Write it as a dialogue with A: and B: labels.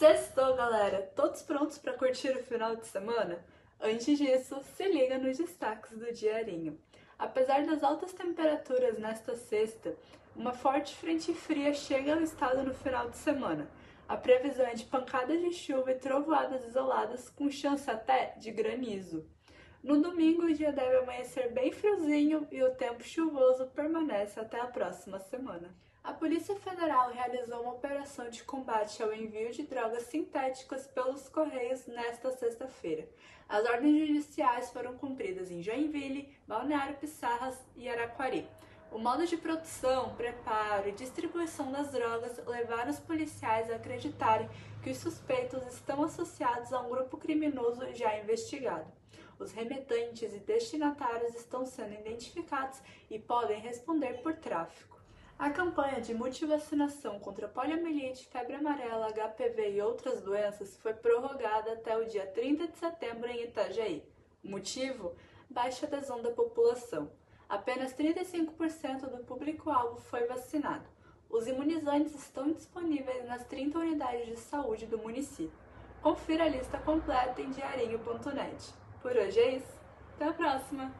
A: Sextou, galera! Todos prontos para curtir o final de semana? Antes disso, se liga nos destaques do diarinho. Apesar das altas temperaturas nesta sexta, uma forte frente fria chega ao estado no final de semana. A previsão é de pancadas de chuva e trovoadas isoladas, com chance até de granizo. No domingo, o dia deve amanhecer bem friozinho e o tempo chuvoso permanece até a próxima semana. A Polícia Federal realizou uma operação de combate ao envio de drogas sintéticas pelos Correios nesta sexta-feira. As ordens judiciais foram cumpridas em Joinville, Balneário Pissarras e Araquari. O modo de produção, preparo e distribuição das drogas levaram os policiais a acreditarem que os suspeitos estão associados a um grupo criminoso já investigado. Os remetentes e destinatários estão sendo identificados e podem responder por tráfico. A campanha de multivacinação contra poliomielite, febre amarela, HPV e outras doenças foi prorrogada até o dia 30 de setembro em Itajaí. O motivo? Baixa adesão da população. Apenas 35% do público-alvo foi vacinado. Os imunizantes estão disponíveis nas 30 unidades de saúde do município. Confira a lista completa em diarinho.net. Por hoje é isso. Até a próxima!